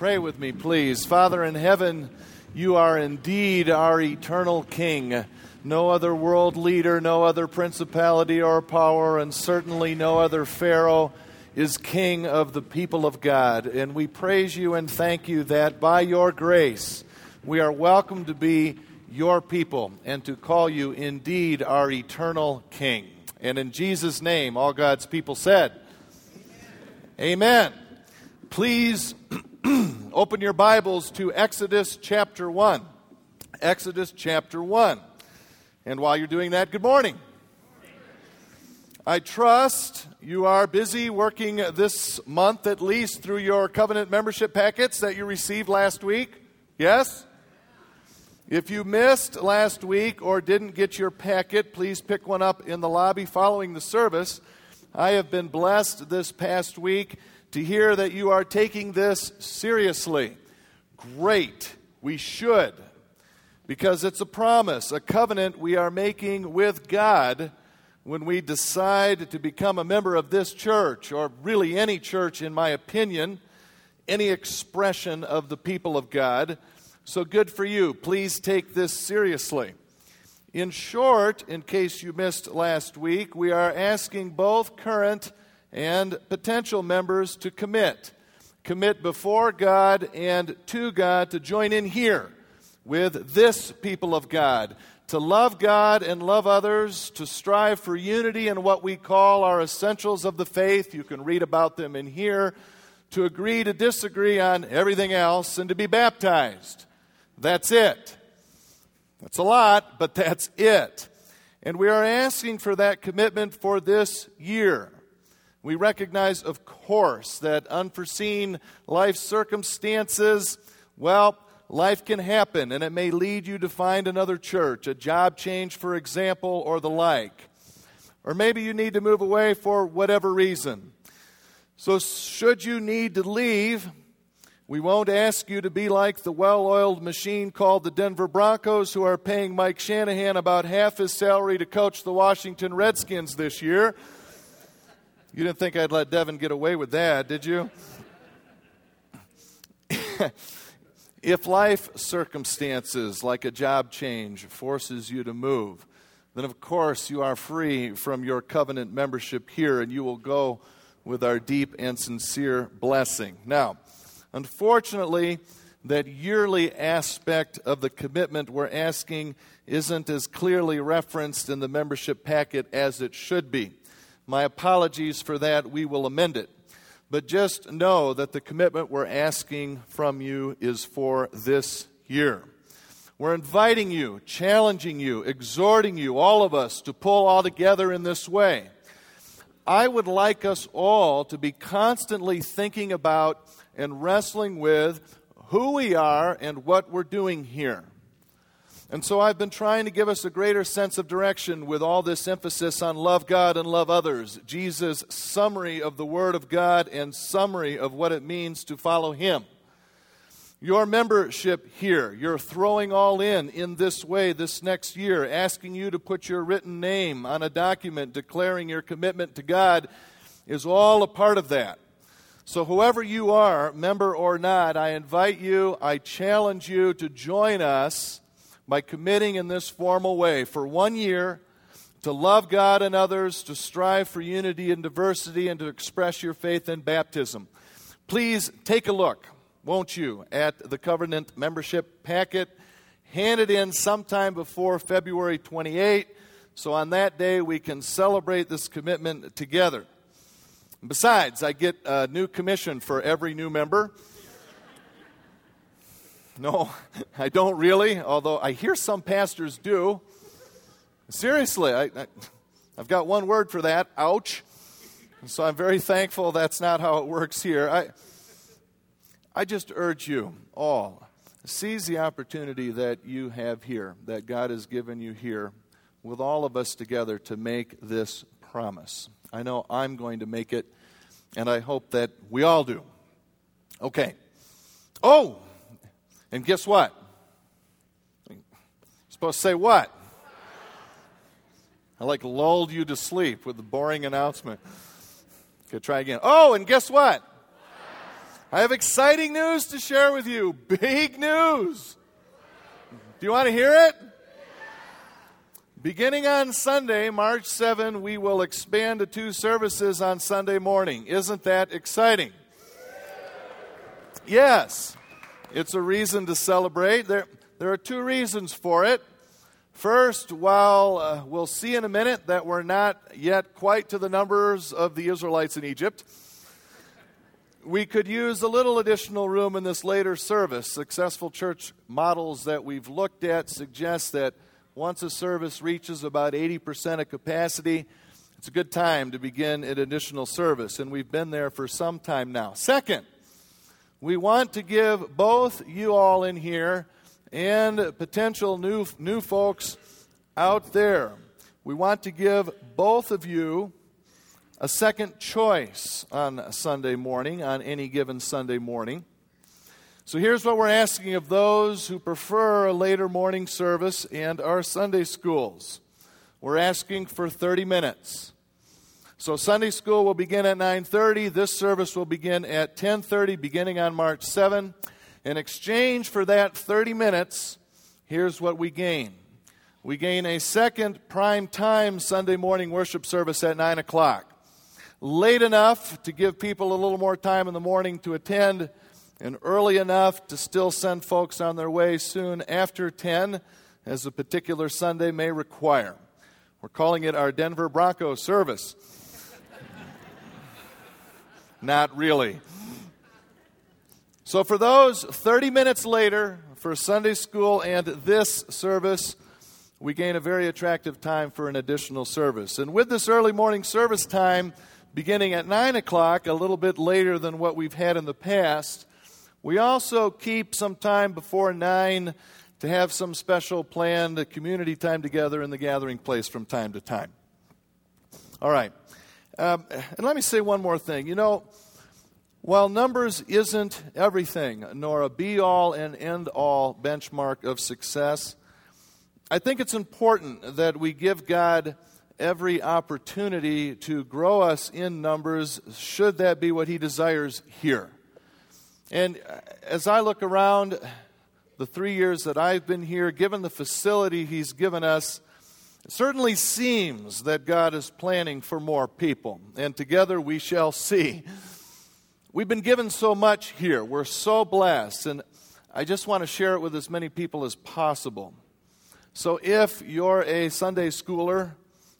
Pray with me, please. Father in heaven, you are indeed our eternal King. No other world leader, no other principality or power, and certainly no other Pharaoh is King of the people of God. And we praise you and thank you that by your grace we are welcome to be your people and to call you indeed our eternal King. And in Jesus' name, all God's people said, Amen. Amen. Please open your Bibles to Exodus chapter 1. Exodus chapter 1. And while you're doing that, good morning. I trust you are busy working this month at least through your covenant membership packets that you received last week. Yes? If you missed last week or didn't get your packet, please pick one up in the lobby following the service. I have been blessed this past week to hear that you are taking this seriously. Great. We should. Because it's a promise, a covenant we are making with God when we decide to become a member of this church, or really any church, in my opinion, any expression of the people of God. So good for you. Please take this seriously. In short, in case you missed last week, we are asking both current and potential members to commit. Commit before God and to God to join in here with this people of God, to love God and love others, to strive for unity in what we call our essentials of the faith. You can read about them in here. To agree to disagree on everything else and to be baptized. That's it. That's a lot, but that's it. And we are asking for that commitment for this year. We recognize, of course, that unforeseen life circumstances, well, life can happen and it may lead you to find another church, a job change, for example, or the like. Or maybe you need to move away for whatever reason. So, should you need to leave, we won't ask you to be like the well oiled machine called the Denver Broncos, who are paying Mike Shanahan about half his salary to coach the Washington Redskins this year. You didn't think I'd let Devin get away with that, did you? if life circumstances like a job change forces you to move, then of course you are free from your covenant membership here and you will go with our deep and sincere blessing. Now, unfortunately, that yearly aspect of the commitment we're asking isn't as clearly referenced in the membership packet as it should be. My apologies for that. We will amend it. But just know that the commitment we're asking from you is for this year. We're inviting you, challenging you, exhorting you, all of us, to pull all together in this way. I would like us all to be constantly thinking about and wrestling with who we are and what we're doing here. And so I've been trying to give us a greater sense of direction with all this emphasis on love God and love others. Jesus' summary of the Word of God and summary of what it means to follow Him. Your membership here, you're throwing all in in this way this next year, asking you to put your written name on a document declaring your commitment to God, is all a part of that. So, whoever you are, member or not, I invite you, I challenge you to join us by committing in this formal way for one year to love God and others, to strive for unity and diversity, and to express your faith in baptism. Please take a look, won't you, at the covenant membership packet. Hand it in sometime before February 28, so on that day we can celebrate this commitment together. Besides, I get a new commission for every new member. No, I don't really, although I hear some pastors do. Seriously, I, I, have got one word for that ouch. so I'm very thankful that's not how it works here. I, I just urge you all seize the opportunity that you have here, that God has given you here, with all of us together to make this promise. I know I'm going to make it, and I hope that we all do. Okay. Oh, and guess what? You're supposed to say what? I like lulled you to sleep with the boring announcement. Okay, try again. Oh, and guess what? I have exciting news to share with you. Big news. Do you want to hear it? Beginning on Sunday, March 7, we will expand to two services on Sunday morning. Isn't that exciting? Yes, it's a reason to celebrate. There, there are two reasons for it. First, while uh, we'll see in a minute that we're not yet quite to the numbers of the Israelites in Egypt, we could use a little additional room in this later service. Successful church models that we've looked at suggest that once a service reaches about 80% of capacity, it's a good time to begin an additional service, and we've been there for some time now. Second, we want to give both you all in here and potential new, new folks out there, we want to give both of you a second choice on Sunday morning, on any given Sunday morning. So here's what we're asking of those who prefer a later morning service and our Sunday schools. We're asking for 30 minutes. So Sunday school will begin at 9:30. This service will begin at 10:30 beginning on March 7. In exchange for that 30 minutes, here's what we gain. We gain a second prime time Sunday morning worship service at 9 o'clock. Late enough to give people a little more time in the morning to attend and early enough to still send folks on their way soon after 10, as a particular Sunday may require. We're calling it our Denver Broncos service. Not really. So, for those 30 minutes later for Sunday school and this service, we gain a very attractive time for an additional service. And with this early morning service time beginning at 9 o'clock, a little bit later than what we've had in the past, we also keep some time before 9 to have some special planned community time together in the gathering place from time to time. All right. Um, and let me say one more thing. You know, while numbers isn't everything, nor a be all and end all benchmark of success, I think it's important that we give God every opportunity to grow us in numbers, should that be what He desires here. And as I look around the three years that I've been here, given the facility He's given us, it certainly seems that God is planning for more people. And together we shall see. We've been given so much here. We're so blessed. And I just want to share it with as many people as possible. So if you're a Sunday schooler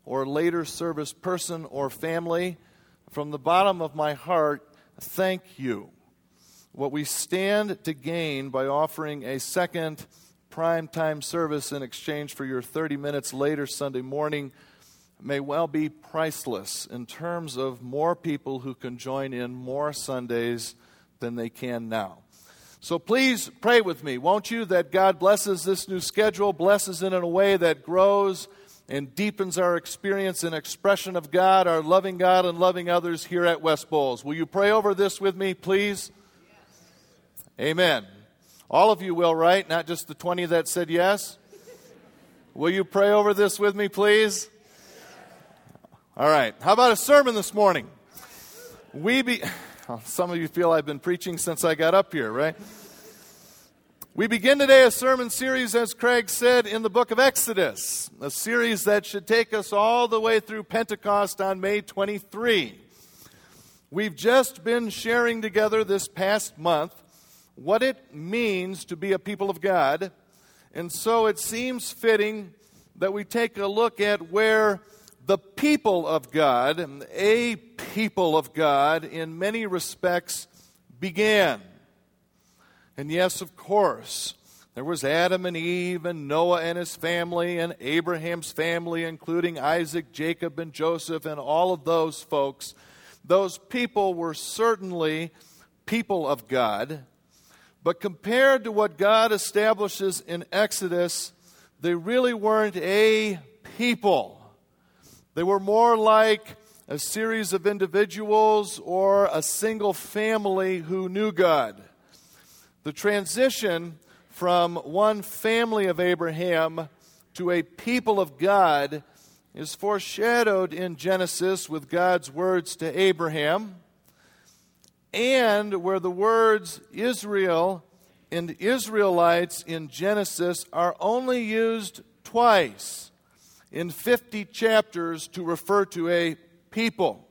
or later service person or family, from the bottom of my heart, thank you what we stand to gain by offering a second prime time service in exchange for your 30 minutes later Sunday morning may well be priceless in terms of more people who can join in more Sundays than they can now. So please pray with me, won't you, that God blesses this new schedule, blesses it in a way that grows and deepens our experience and expression of God, our loving God and loving others here at West Bowles. Will you pray over this with me, please? Amen. All of you will, right? Not just the 20 that said yes? Will you pray over this with me, please? All right. How about a sermon this morning? We be oh, some of you feel I've been preaching since I got up here, right? We begin today a sermon series, as Craig said, in the book of Exodus, a series that should take us all the way through Pentecost on May 23. We've just been sharing together this past month what it means to be a people of God. And so it seems fitting that we take a look at where the people of God, a people of God, in many respects began. And yes, of course, there was Adam and Eve, and Noah and his family, and Abraham's family, including Isaac, Jacob, and Joseph, and all of those folks. Those people were certainly people of God. But compared to what God establishes in Exodus, they really weren't a people. They were more like a series of individuals or a single family who knew God. The transition from one family of Abraham to a people of God is foreshadowed in Genesis with God's words to Abraham and where the words Israel and Israelites in Genesis are only used twice in 50 chapters to refer to a people.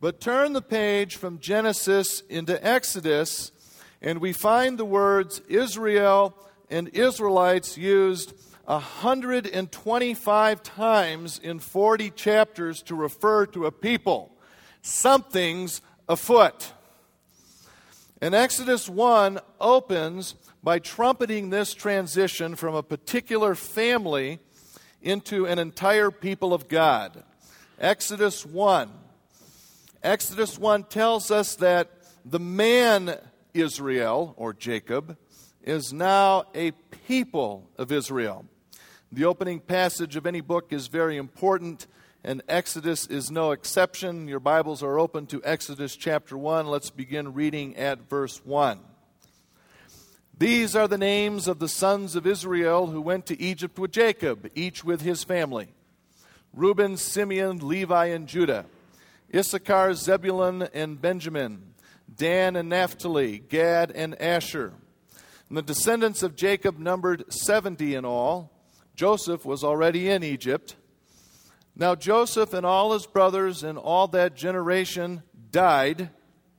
But turn the page from Genesis into Exodus, and we find the words Israel and Israelites used 125 times in 40 chapters to refer to a people. Something's afoot. And Exodus 1 opens by trumpeting this transition from a particular family into an entire people of God. Exodus 1. Exodus 1 tells us that the man Israel, or Jacob, is now a people of Israel. The opening passage of any book is very important, and Exodus is no exception. Your Bibles are open to Exodus chapter 1. Let's begin reading at verse 1. These are the names of the sons of Israel who went to Egypt with Jacob, each with his family Reuben, Simeon, Levi, and Judah, Issachar, Zebulun, and Benjamin, Dan and Naphtali, Gad and Asher. And the descendants of Jacob numbered 70 in all. Joseph was already in Egypt. Now, Joseph and all his brothers and all that generation died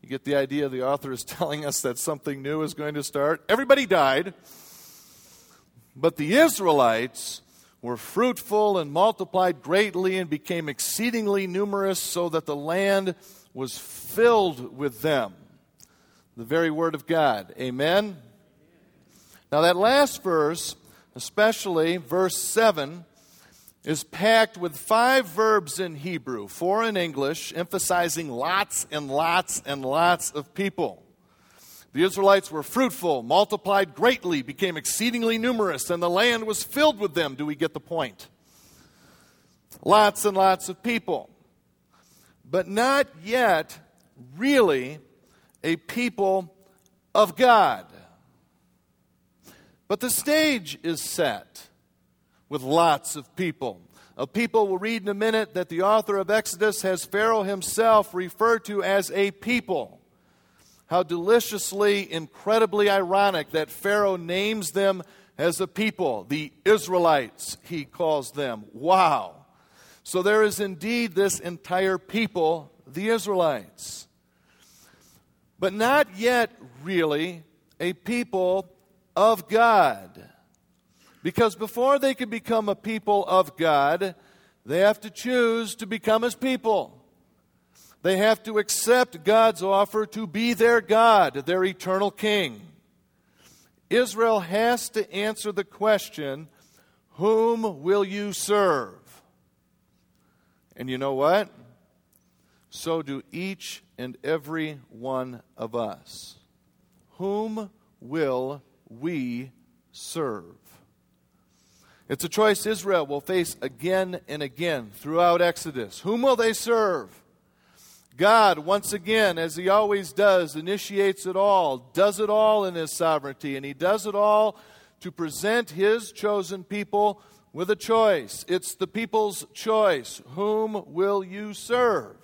you get the idea the author is telling us that something new is going to start. Everybody died, but the Israelites were fruitful and multiplied greatly and became exceedingly numerous, so that the land was filled with them. The very word of God. Amen. Now, that last verse, especially verse 7, is packed with five verbs in Hebrew, four in English, emphasizing lots and lots and lots of people. The Israelites were fruitful, multiplied greatly, became exceedingly numerous, and the land was filled with them. Do we get the point? Lots and lots of people. But not yet really a people of God. But the stage is set with lots of people. A people we'll read in a minute that the author of Exodus has Pharaoh himself referred to as a people. How deliciously, incredibly ironic that Pharaoh names them as a people. The Israelites, he calls them. Wow. So there is indeed this entire people, the Israelites. But not yet really a people of God. Because before they can become a people of God, they have to choose to become His people. They have to accept God's offer to be their God, their eternal King. Israel has to answer the question Whom will you serve? And you know what? So do each and every one of us. Whom will we serve? It's a choice Israel will face again and again throughout Exodus. Whom will they serve? God, once again, as He always does, initiates it all, does it all in His sovereignty, and He does it all to present His chosen people with a choice. It's the people's choice. Whom will you serve?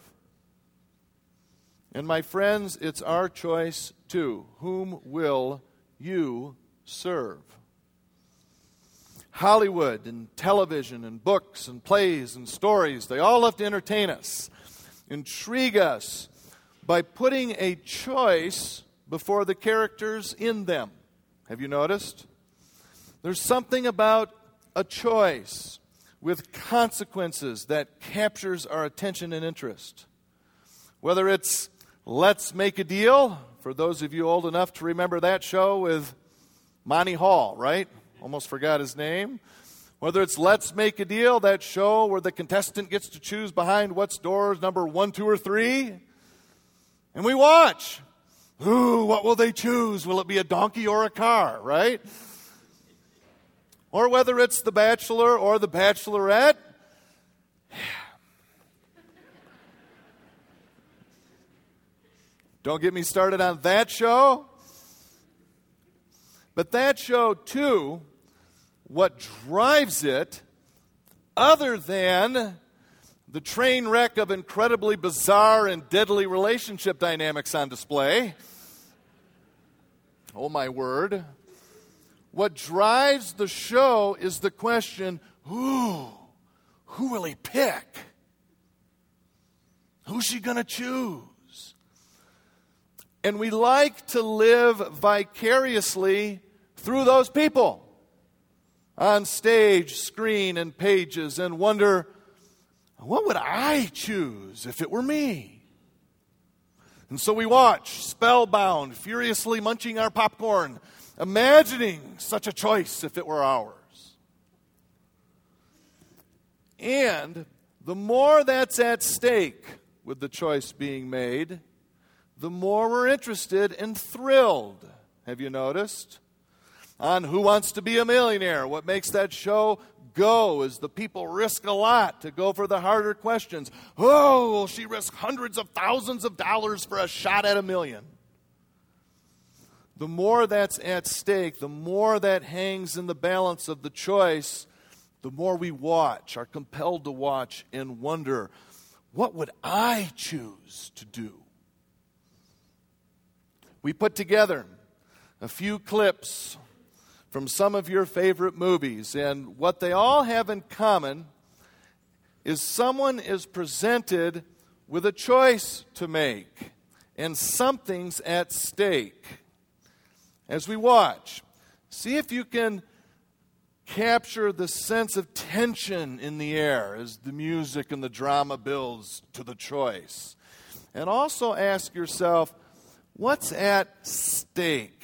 And my friends, it's our choice too. Whom will you serve? Hollywood and television and books and plays and stories, they all love to entertain us, intrigue us by putting a choice before the characters in them. Have you noticed? There's something about a choice with consequences that captures our attention and interest. Whether it's Let's Make a Deal, for those of you old enough to remember that show with Monty Hall, right? Almost forgot his name. Whether it's Let's Make a Deal, that show where the contestant gets to choose behind what's doors number one, two, or three. And we watch. Ooh, what will they choose? Will it be a donkey or a car, right? Or whether it's The Bachelor or The Bachelorette. Don't get me started on that show. But that show, too, what drives it, other than the train wreck of incredibly bizarre and deadly relationship dynamics on display. Oh, my word. What drives the show is the question who? Who will he pick? Who's she going to choose? And we like to live vicariously through those people on stage, screen, and pages and wonder what would I choose if it were me? And so we watch, spellbound, furiously munching our popcorn, imagining such a choice if it were ours. And the more that's at stake with the choice being made, the more we're interested and thrilled. Have you noticed? On Who Wants to Be a Millionaire, what makes that show go is the people risk a lot to go for the harder questions. Oh, will she risk hundreds of thousands of dollars for a shot at a million? The more that's at stake, the more that hangs in the balance of the choice, the more we watch, are compelled to watch and wonder what would I choose to do? We put together a few clips from some of your favorite movies. And what they all have in common is someone is presented with a choice to make, and something's at stake. As we watch, see if you can capture the sense of tension in the air as the music and the drama builds to the choice. And also ask yourself, what's at stake?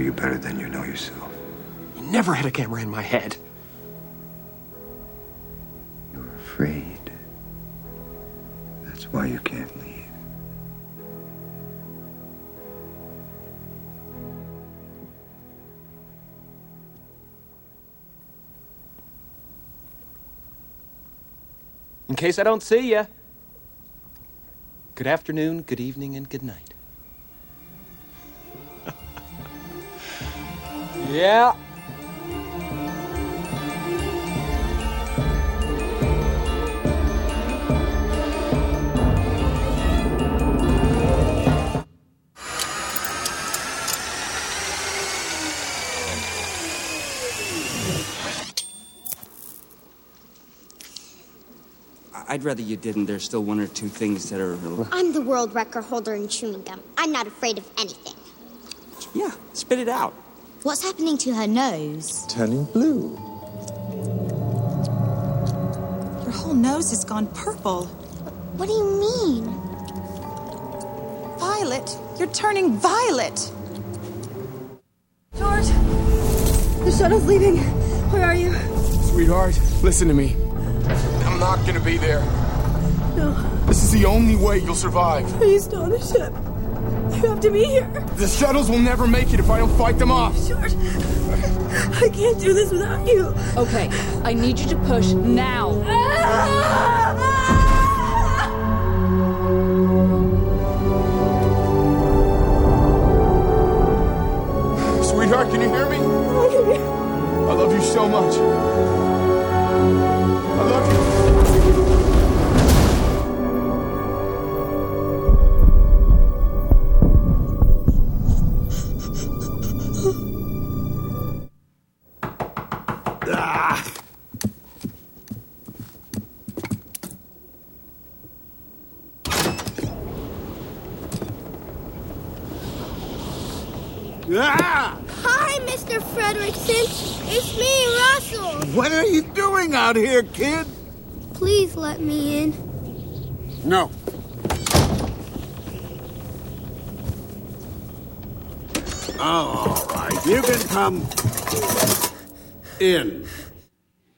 You better than you know yourself. You never had a camera in my head. You're afraid. That's why you can't leave. In case I don't see you. Good afternoon, good evening, and good night. Yeah. I'd rather you didn't. There's still one or two things that are. I'm the world record holder in chewing gum. I'm not afraid of anything. Yeah, spit it out. What's happening to her nose? Turning blue. Your whole nose has gone purple. What do you mean? Violet, you're turning violet. George, the shuttle's leaving. Where are you? Sweetheart, listen to me. I'm not gonna be there. No, This is the only way you'll survive. please don't on the ship. You have to be here. The shuttles will never make it if I don't fight them off. George, I can't do this without you. Okay, I need you to push now. Sweetheart, can you hear me? I love you so much. I love you. Out here, kid? Please let me in. No. Oh, all right. You can come in.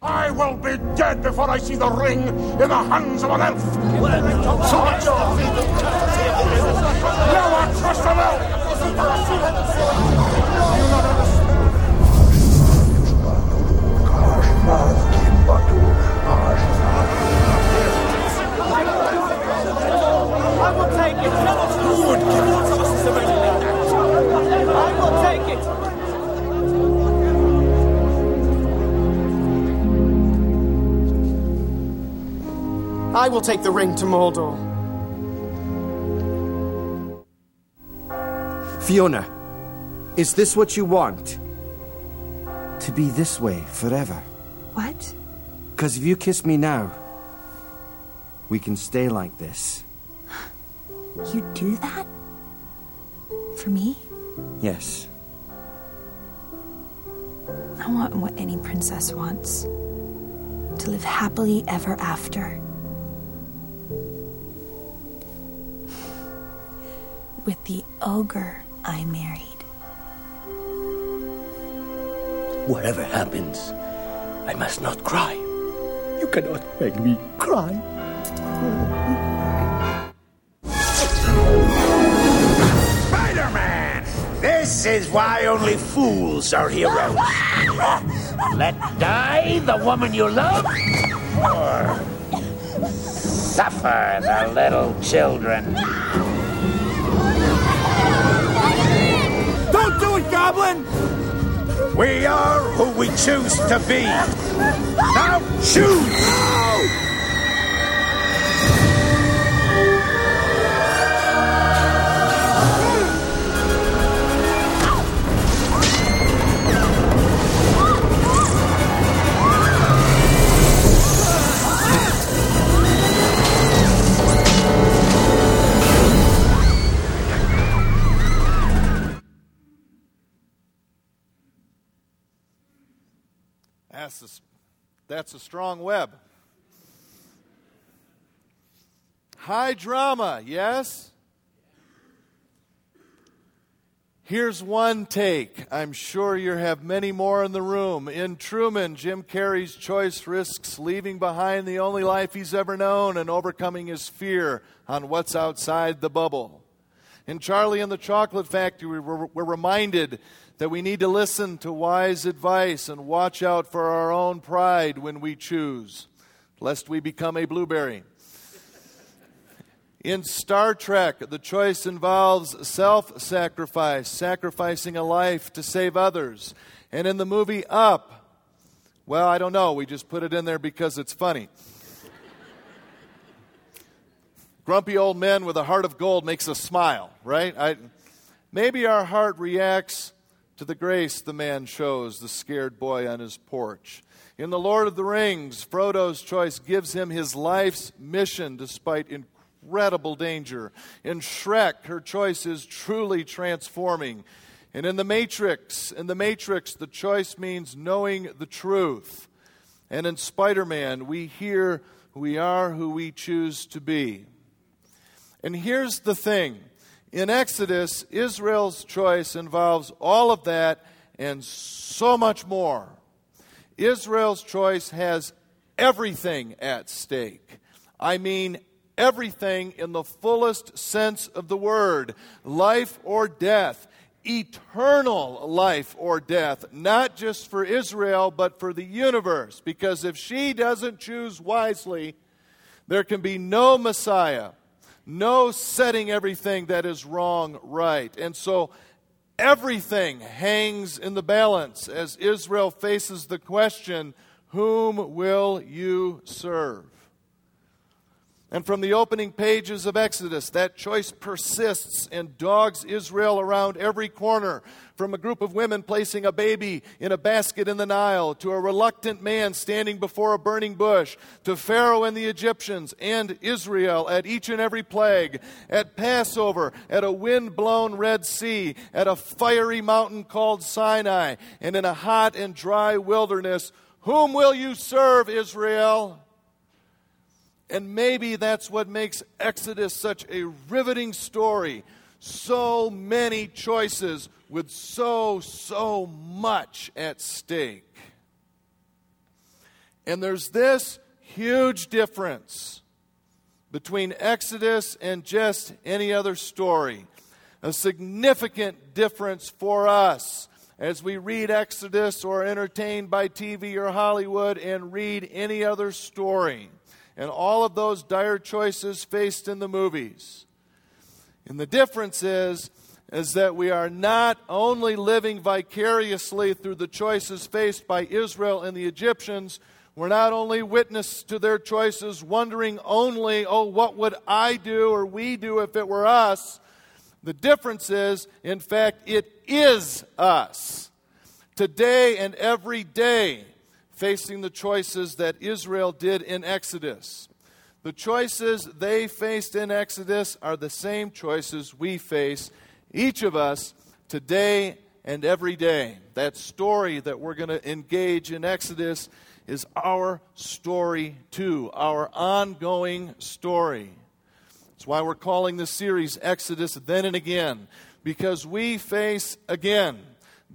I will be dead before I see the ring in the hands of an elf. So much. Never trust an I take the ring to Mordor. Fiona, is this what you want? To be this way forever? What? Because if you kiss me now, we can stay like this. You do that? For me? Yes. I want what any princess wants to live happily ever after. With the ogre I married. Whatever happens, I must not cry. You cannot make me cry. Spider-Man! This is why only fools are heroes. Let die the woman you love, or suffer the little children. Don't do it, Goblin! We are who we choose to be. Now choose! That's a strong web. High drama, yes? Here's one take. I'm sure you have many more in the room. In Truman, Jim Carrey's choice risks leaving behind the only life he's ever known and overcoming his fear on what's outside the bubble. In Charlie and the Chocolate Factory, we're, reminded that we need to listen to wise advice and watch out for our own pride when we choose, lest we become a blueberry. In Star Trek, the choice involves self sacrifice, sacrificing a life to save others. And in the movie Up, well, I don't know, we just put it in there because it's funny. Grumpy old men with a heart of gold makes us smile, right? I, maybe our heart reacts to the grace the man shows the scared boy on his porch. In The Lord of the Rings, Frodo's choice gives him his life's mission despite incredible danger. In Shrek, her choice is truly transforming. And in The Matrix, in The Matrix, the choice means knowing the truth. And in Spider Man, we hear we are who we choose to be. And here's the thing in Exodus, Israel's choice involves all of that and so much more. Israel's choice has everything at stake. I mean, everything in the fullest sense of the word life or death, eternal life or death, not just for Israel, but for the universe. Because if she doesn't choose wisely, there can be no Messiah no setting everything that is wrong right. And so everything hangs in the balance as Israel faces the question whom will you serve? And from the opening pages of Exodus, that choice persists and dogs Israel around every corner. From a group of women placing a baby in a basket in the Nile, to a reluctant man standing before a burning bush, to Pharaoh and the Egyptians, and Israel at each and every plague, at Passover, at a wind blown Red Sea, at a fiery mountain called Sinai, and in a hot and dry wilderness. Whom will you serve, Israel? And maybe that's what makes Exodus such a riveting story. So many choices with so, so much at stake. And there's this huge difference between Exodus and just any other story. A significant difference for us as we read Exodus or entertained by TV or Hollywood and read any other story and all of those dire choices faced in the movies. And the difference is is that we are not only living vicariously through the choices faced by Israel and the Egyptians, we're not only witness to their choices, wondering only, oh, what would I do or we do if it were us? The difference is, in fact, it is us. Today and every day, facing the choices that Israel did in Exodus. The choices they faced in Exodus are the same choices we face, each of us, today and every day. That story that we're going to engage in Exodus is our story too, our ongoing story. That's why we're calling this series Exodus Then and Again, because we face again,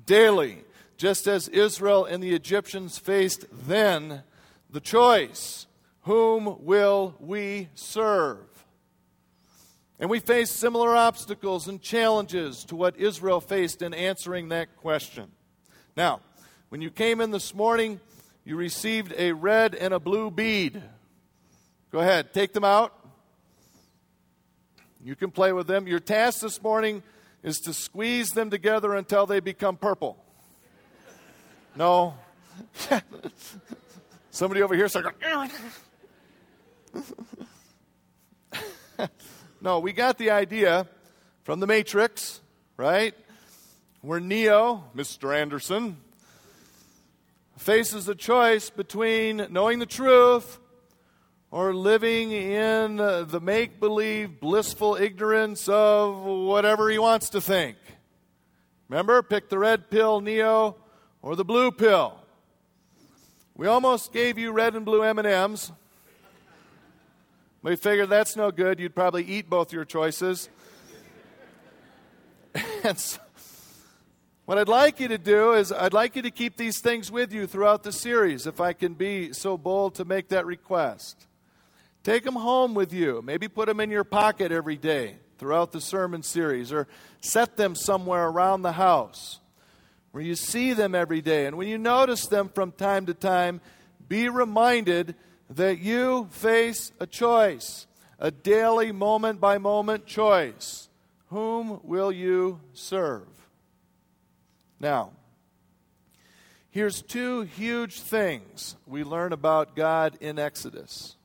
daily, just as Israel and the Egyptians faced then, the choice whom will we serve? And we face similar obstacles and challenges to what Israel faced in answering that question. Now, when you came in this morning, you received a red and a blue bead. Go ahead, take them out. You can play with them. Your task this morning is to squeeze them together until they become purple. No. Somebody over here started no, we got the idea from the Matrix, right? Where Neo, Mr. Anderson, faces a choice between knowing the truth or living in the make believe, blissful ignorance of whatever he wants to think. Remember, pick the red pill, Neo, or the blue pill. We almost gave you red and blue M&Ms. We figured that's no good. You'd probably eat both your choices. and so, what I'd like you to do is, I'd like you to keep these things with you throughout the series, if I can be so bold to make that request. Take them home with you. Maybe put them in your pocket every day throughout the sermon series, or set them somewhere around the house where you see them every day. And when you notice them from time to time, be reminded that you face a choice, a daily, moment by moment choice. Whom will you serve? Now, here's two huge things we learn about God in Exodus.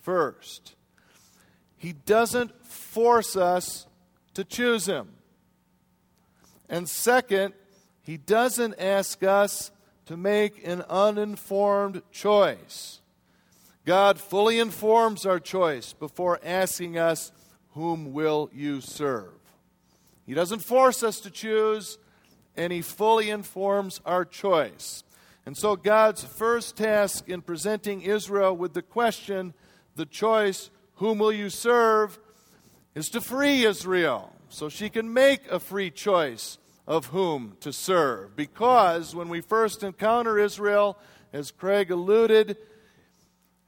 First, He doesn't force us to choose Him. And second, He doesn't ask us to make an uninformed choice. God fully informs our choice before asking us, Whom will you serve? He doesn't force us to choose, and He fully informs our choice. And so, God's first task in presenting Israel with the question, the choice, Whom will you serve? is to free Israel so she can make a free choice of whom to serve. Because when we first encounter Israel, as Craig alluded,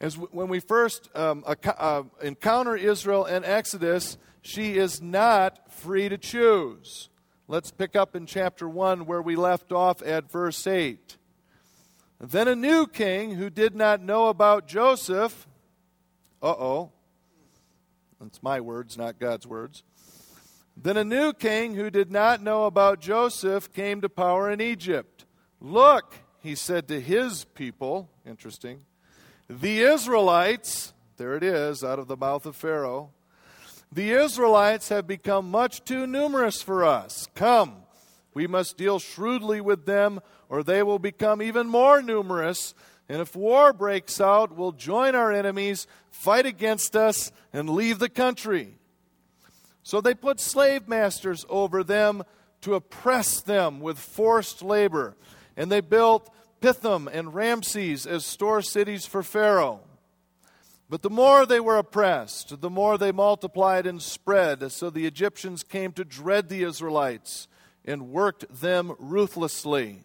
as when we first um, uh, encounter Israel in Exodus, she is not free to choose. Let's pick up in chapter 1 where we left off at verse 8. Then a new king who did not know about Joseph, uh oh, that's my words, not God's words. Then a new king who did not know about Joseph came to power in Egypt. Look, he said to his people, interesting, the Israelites, there it is, out of the mouth of Pharaoh, the Israelites have become much too numerous for us. Come, we must deal shrewdly with them, or they will become even more numerous. And if war breaks out, we'll join our enemies, fight against us, and leave the country. So they put slave masters over them to oppress them with forced labor. And they built Pithom and Ramses as store cities for Pharaoh. But the more they were oppressed, the more they multiplied and spread. So the Egyptians came to dread the Israelites and worked them ruthlessly.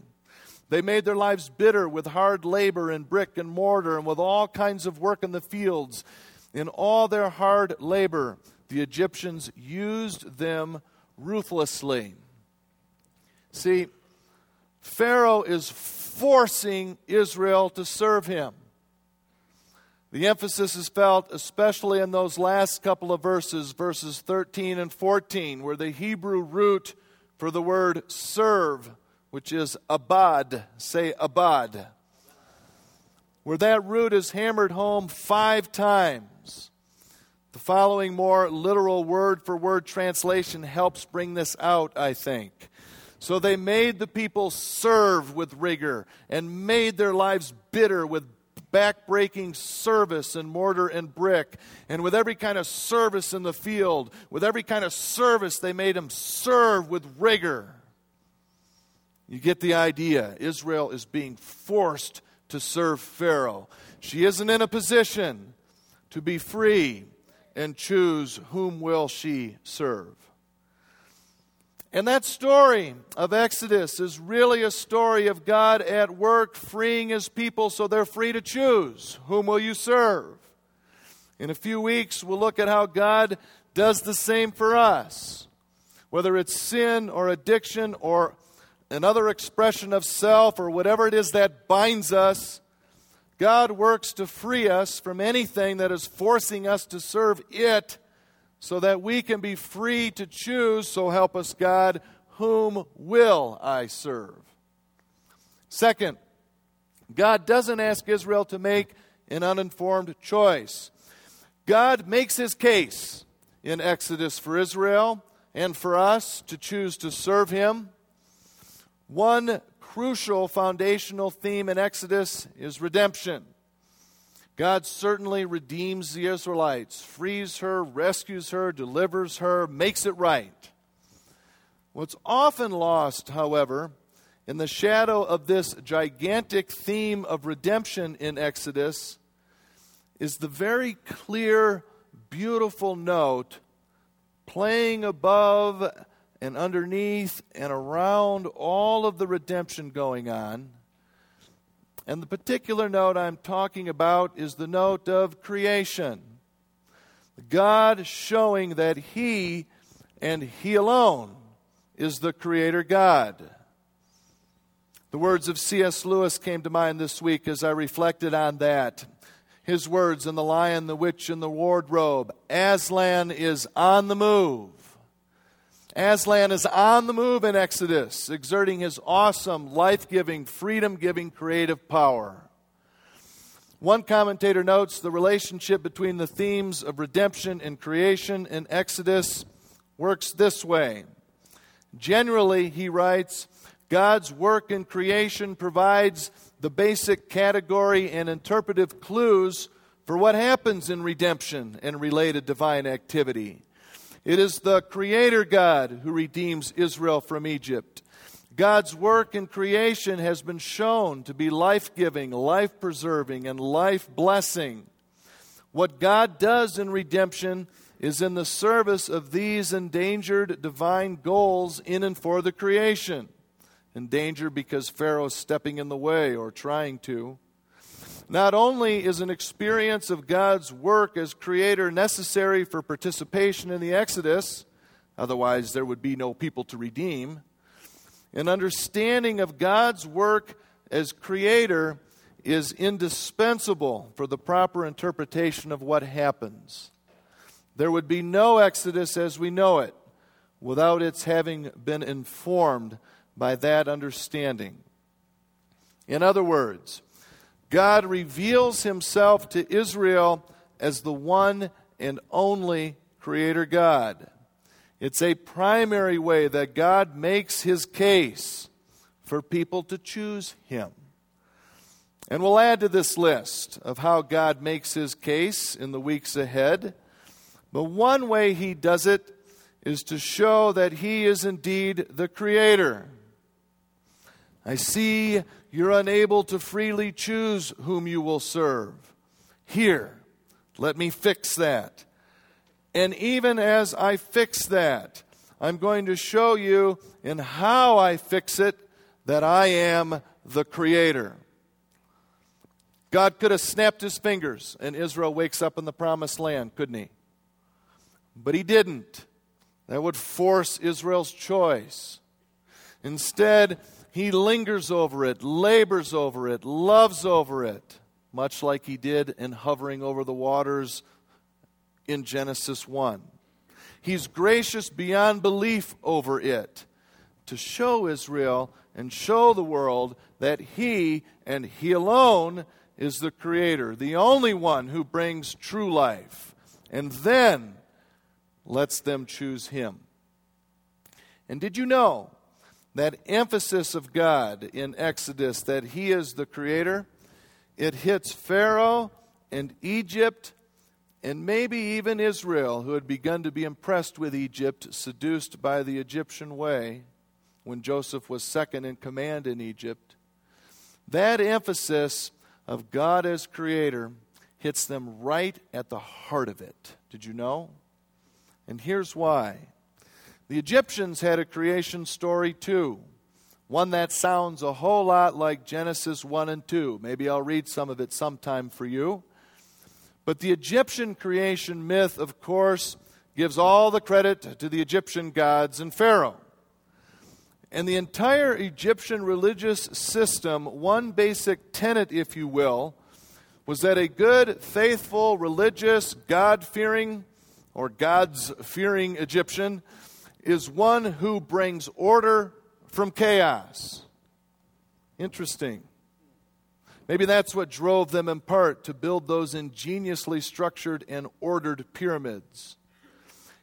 They made their lives bitter with hard labor in brick and mortar and with all kinds of work in the fields. In all their hard labor, the Egyptians used them ruthlessly. See, Pharaoh is forcing Israel to serve him. The emphasis is felt especially in those last couple of verses, verses 13 and 14, where the Hebrew root for the word serve, which is abad, say abad, where that root is hammered home five times. The following more literal word for word translation helps bring this out, I think. So they made the people serve with rigor and made their lives bitter with backbreaking service in mortar and brick, and with every kind of service in the field, with every kind of service, they made them serve with rigor. You get the idea. Israel is being forced to serve Pharaoh. She isn't in a position to be free and choose whom will she serve. And that story of Exodus is really a story of God at work freeing his people so they're free to choose whom will you serve. In a few weeks we'll look at how God does the same for us. Whether it's sin or addiction or another expression of self or whatever it is that binds us, God works to free us from anything that is forcing us to serve it so that we can be free to choose. So help us, God, whom will I serve? Second, God doesn't ask Israel to make an uninformed choice. God makes his case in Exodus for Israel and for us to choose to serve him. One crucial foundational theme in Exodus is redemption. God certainly redeems the Israelites, frees her, rescues her, delivers her, makes it right. What's often lost, however, in the shadow of this gigantic theme of redemption in Exodus is the very clear, beautiful note playing above and underneath and around all of the redemption going on and the particular note I'm talking about is the note of creation. God showing that He and He alone is the Creator God. The words of C.S. Lewis came to mind this week as I reflected on that. His words in The Lion, the Witch, and the Wardrobe Aslan is on the move. Aslan is on the move in Exodus, exerting his awesome, life giving, freedom giving, creative power. One commentator notes the relationship between the themes of redemption and creation in Exodus works this way. Generally, he writes, God's work in creation provides the basic category and interpretive clues for what happens in redemption and related divine activity. It is the Creator God who redeems Israel from Egypt. God's work in creation has been shown to be life giving, life preserving, and life blessing. What God does in redemption is in the service of these endangered divine goals in and for the creation. Endangered because Pharaoh is stepping in the way or trying to. Not only is an experience of God's work as creator necessary for participation in the Exodus, otherwise, there would be no people to redeem, an understanding of God's work as creator is indispensable for the proper interpretation of what happens. There would be no Exodus as we know it without its having been informed by that understanding. In other words, God reveals himself to Israel as the one and only Creator God. It's a primary way that God makes his case for people to choose him. And we'll add to this list of how God makes his case in the weeks ahead. But one way he does it is to show that he is indeed the Creator. I see you're unable to freely choose whom you will serve. Here, Let me fix that. And even as I fix that, I'm going to show you in how I fix it that I am the Creator. God could have snapped his fingers and Israel wakes up in the promised land, couldn't he? But he didn't. That would force Israel's choice. Instead, he lingers over it, labors over it, loves over it, much like he did in hovering over the waters in Genesis 1. He's gracious beyond belief over it to show Israel and show the world that he and he alone is the creator, the only one who brings true life, and then lets them choose him. And did you know that emphasis of God in Exodus that he is the creator? It hits Pharaoh and Egypt and maybe even Israel, who had begun to be impressed with Egypt, seduced by the Egyptian way when Joseph was second in command in Egypt. That emphasis of God as creator hits them right at the heart of it. Did you know? And here's why. The Egyptians had a creation story too, one that sounds a whole lot like Genesis 1 and 2. Maybe I'll read some of it sometime for you. But the Egyptian creation myth, of course, gives all the credit to the Egyptian gods and Pharaoh. And the entire Egyptian religious system, one basic tenet, if you will, was that a good, faithful, religious, God fearing, or God's fearing Egyptian is one who brings order from chaos. Interesting. Maybe that's what drove them in part to build those ingeniously structured and ordered pyramids.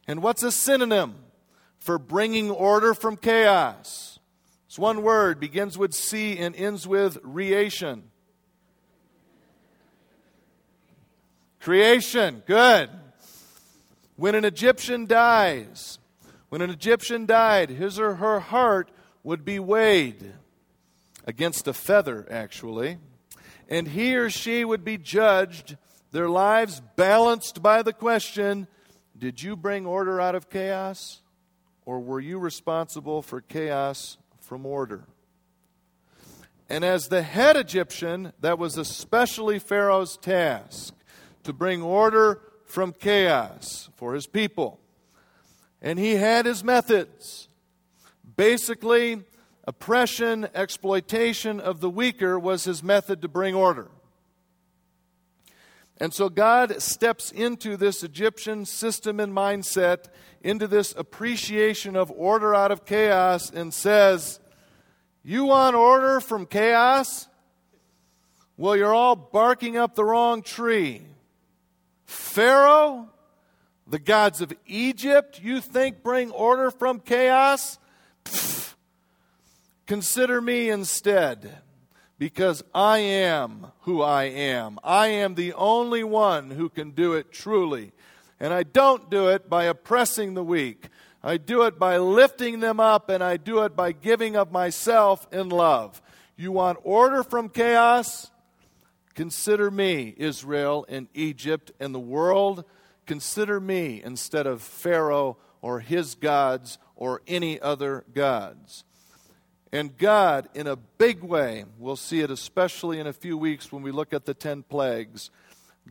And what's a synonym for bringing order from chaos? It's one word, begins with C and ends with reation. Creation, good. When an Egyptian dies, when an Egyptian died, his or her heart would be weighed against a feather, actually and he or she would be judged, their lives balanced by the question Did you bring order out of chaos? Or were you responsible for chaos from order? And as the head Egyptian, that was especially Pharaoh's task to bring order from chaos for his people. And he had his methods. Basically, Oppression, exploitation of the weaker was his method to bring order. And so God steps into this Egyptian system and mindset, into this appreciation of order out of chaos, and says, You want order from chaos? Well, you're all barking up the wrong tree. Pharaoh, the gods of Egypt, you think bring order from chaos? Pfft. Consider me instead, because I am who I am. I am the only one who can do it truly. And I don't do it by oppressing the weak. I do it by lifting them up, and I do it by giving of myself in love. You want order from chaos? Consider me, Israel and Egypt and the world. Consider me instead of Pharaoh or his gods or any other gods. And God, in a big way, we'll see it especially in a few weeks when we look at the 10 plagues.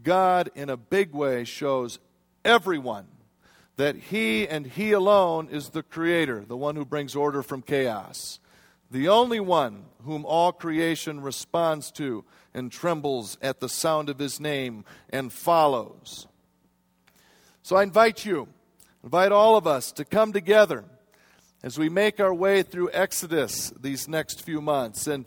God, in a big way, shows everyone that He and He alone is the Creator, the one who brings order from chaos, the only one whom all creation responds to and trembles at the sound of His name and follows. So I invite you, invite all of us to come together as we make our way through Exodus these next few months. And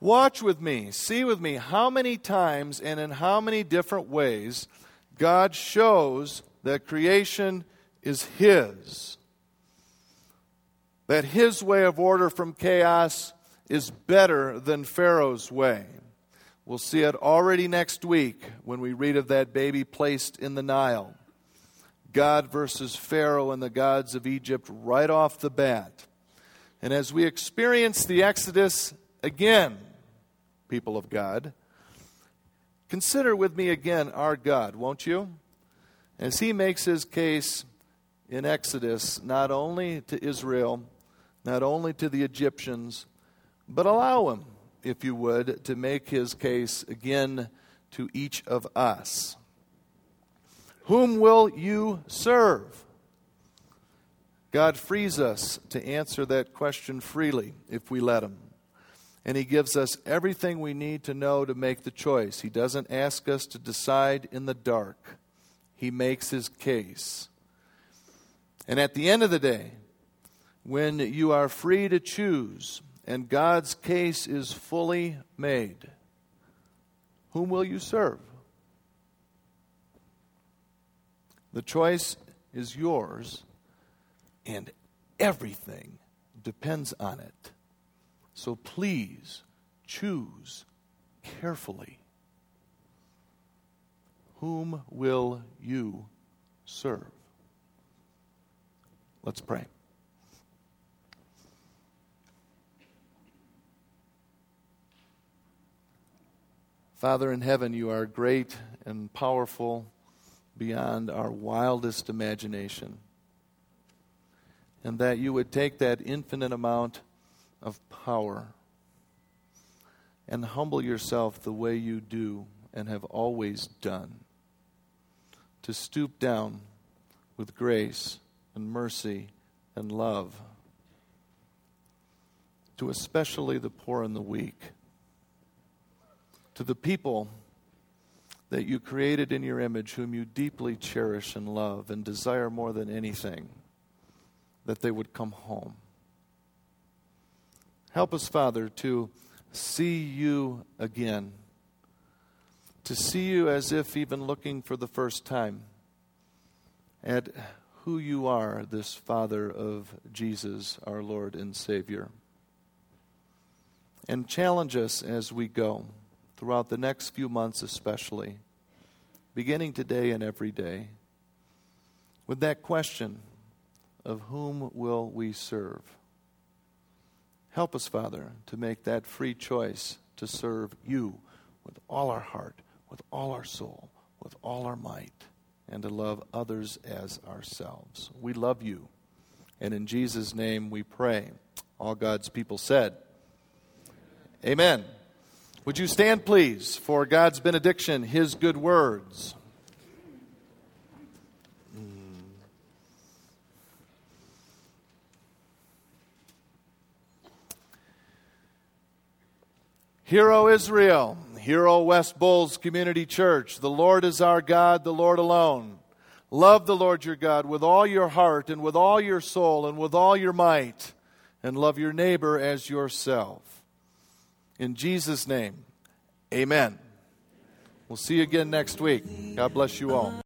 watch with me, see with me how many times and in how many different ways God shows that creation is His. That His way of order from chaos is better than Pharaoh's way. We'll see it already next week when we read of that baby placed in the Nile. God versus Pharaoh and the gods of Egypt right off the bat. And as we experience the Exodus again, people of God, Consider with me again our God, won't you? As he makes his case in Exodus, not only to Israel, not only to the Egyptians, but allow him, if you would, to make his case again to each of us. Whom will you serve? God frees us to answer that question freely if we let Him. And He gives us everything we need to know to make the choice. He doesn't ask us to decide in the dark, He makes His case. And at the end of the day, when you are free to choose and God's case is fully made, whom will you serve? The choice is yours, and everything depends on it. So please choose carefully. Whom will you serve? Let's pray. Father in heaven, you are great and powerful beyond our wildest imagination. And that you would take that infinite amount of power and humble yourself the way you do and have always done. To stoop down with grace and mercy and love to especially the poor and the weak, to the people that you created in your image, whom you deeply cherish and love and desire more than anything, that they would come home. Help us, Father, to see you again, to see you as if even looking for the first time at who you are, this Father of Jesus, our Lord and Savior. And challenge us as we go throughout the next few months, especially, beginning today and every day, with that question of whom will we serve? Help us, Father, to make that free choice to serve you with all our heart, with all our soul, with all our might, and to love others as ourselves. We love you. And in Jesus' name we pray. All God's people said, Amen. Would you stand, please, for God's benediction, His good words? Hmm. Hear, O Israel, hear, O West Bulls Community Church. The Lord is our God, the Lord alone. Love the Lord your God with all your heart and with all your soul and with all your might, and love your neighbor as yourself. In Jesus' name, amen. We'll see you again next week. God bless you all.